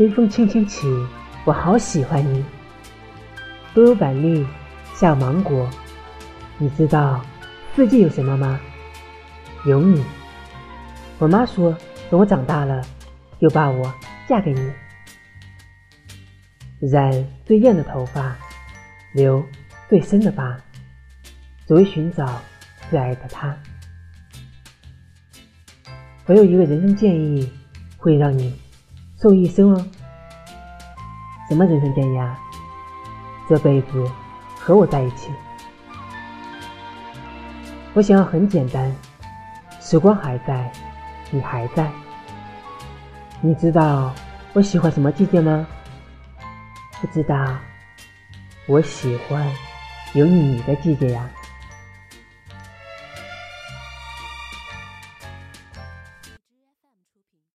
微风轻轻起，我好喜欢你。冬有板栗，夏有芒果。你知道四季有什么吗？有你。我妈说，等我长大了，就把我嫁给你。染最艳的头发，留最深的疤，只为寻找最爱的他。我有一个人生建议，会让你受益一生哦。什么人生建议啊？这辈子和我在一起。我想要很简单，时光还在，你还在。你知道我喜欢什么季节吗？不知道，我喜欢有你的季节呀。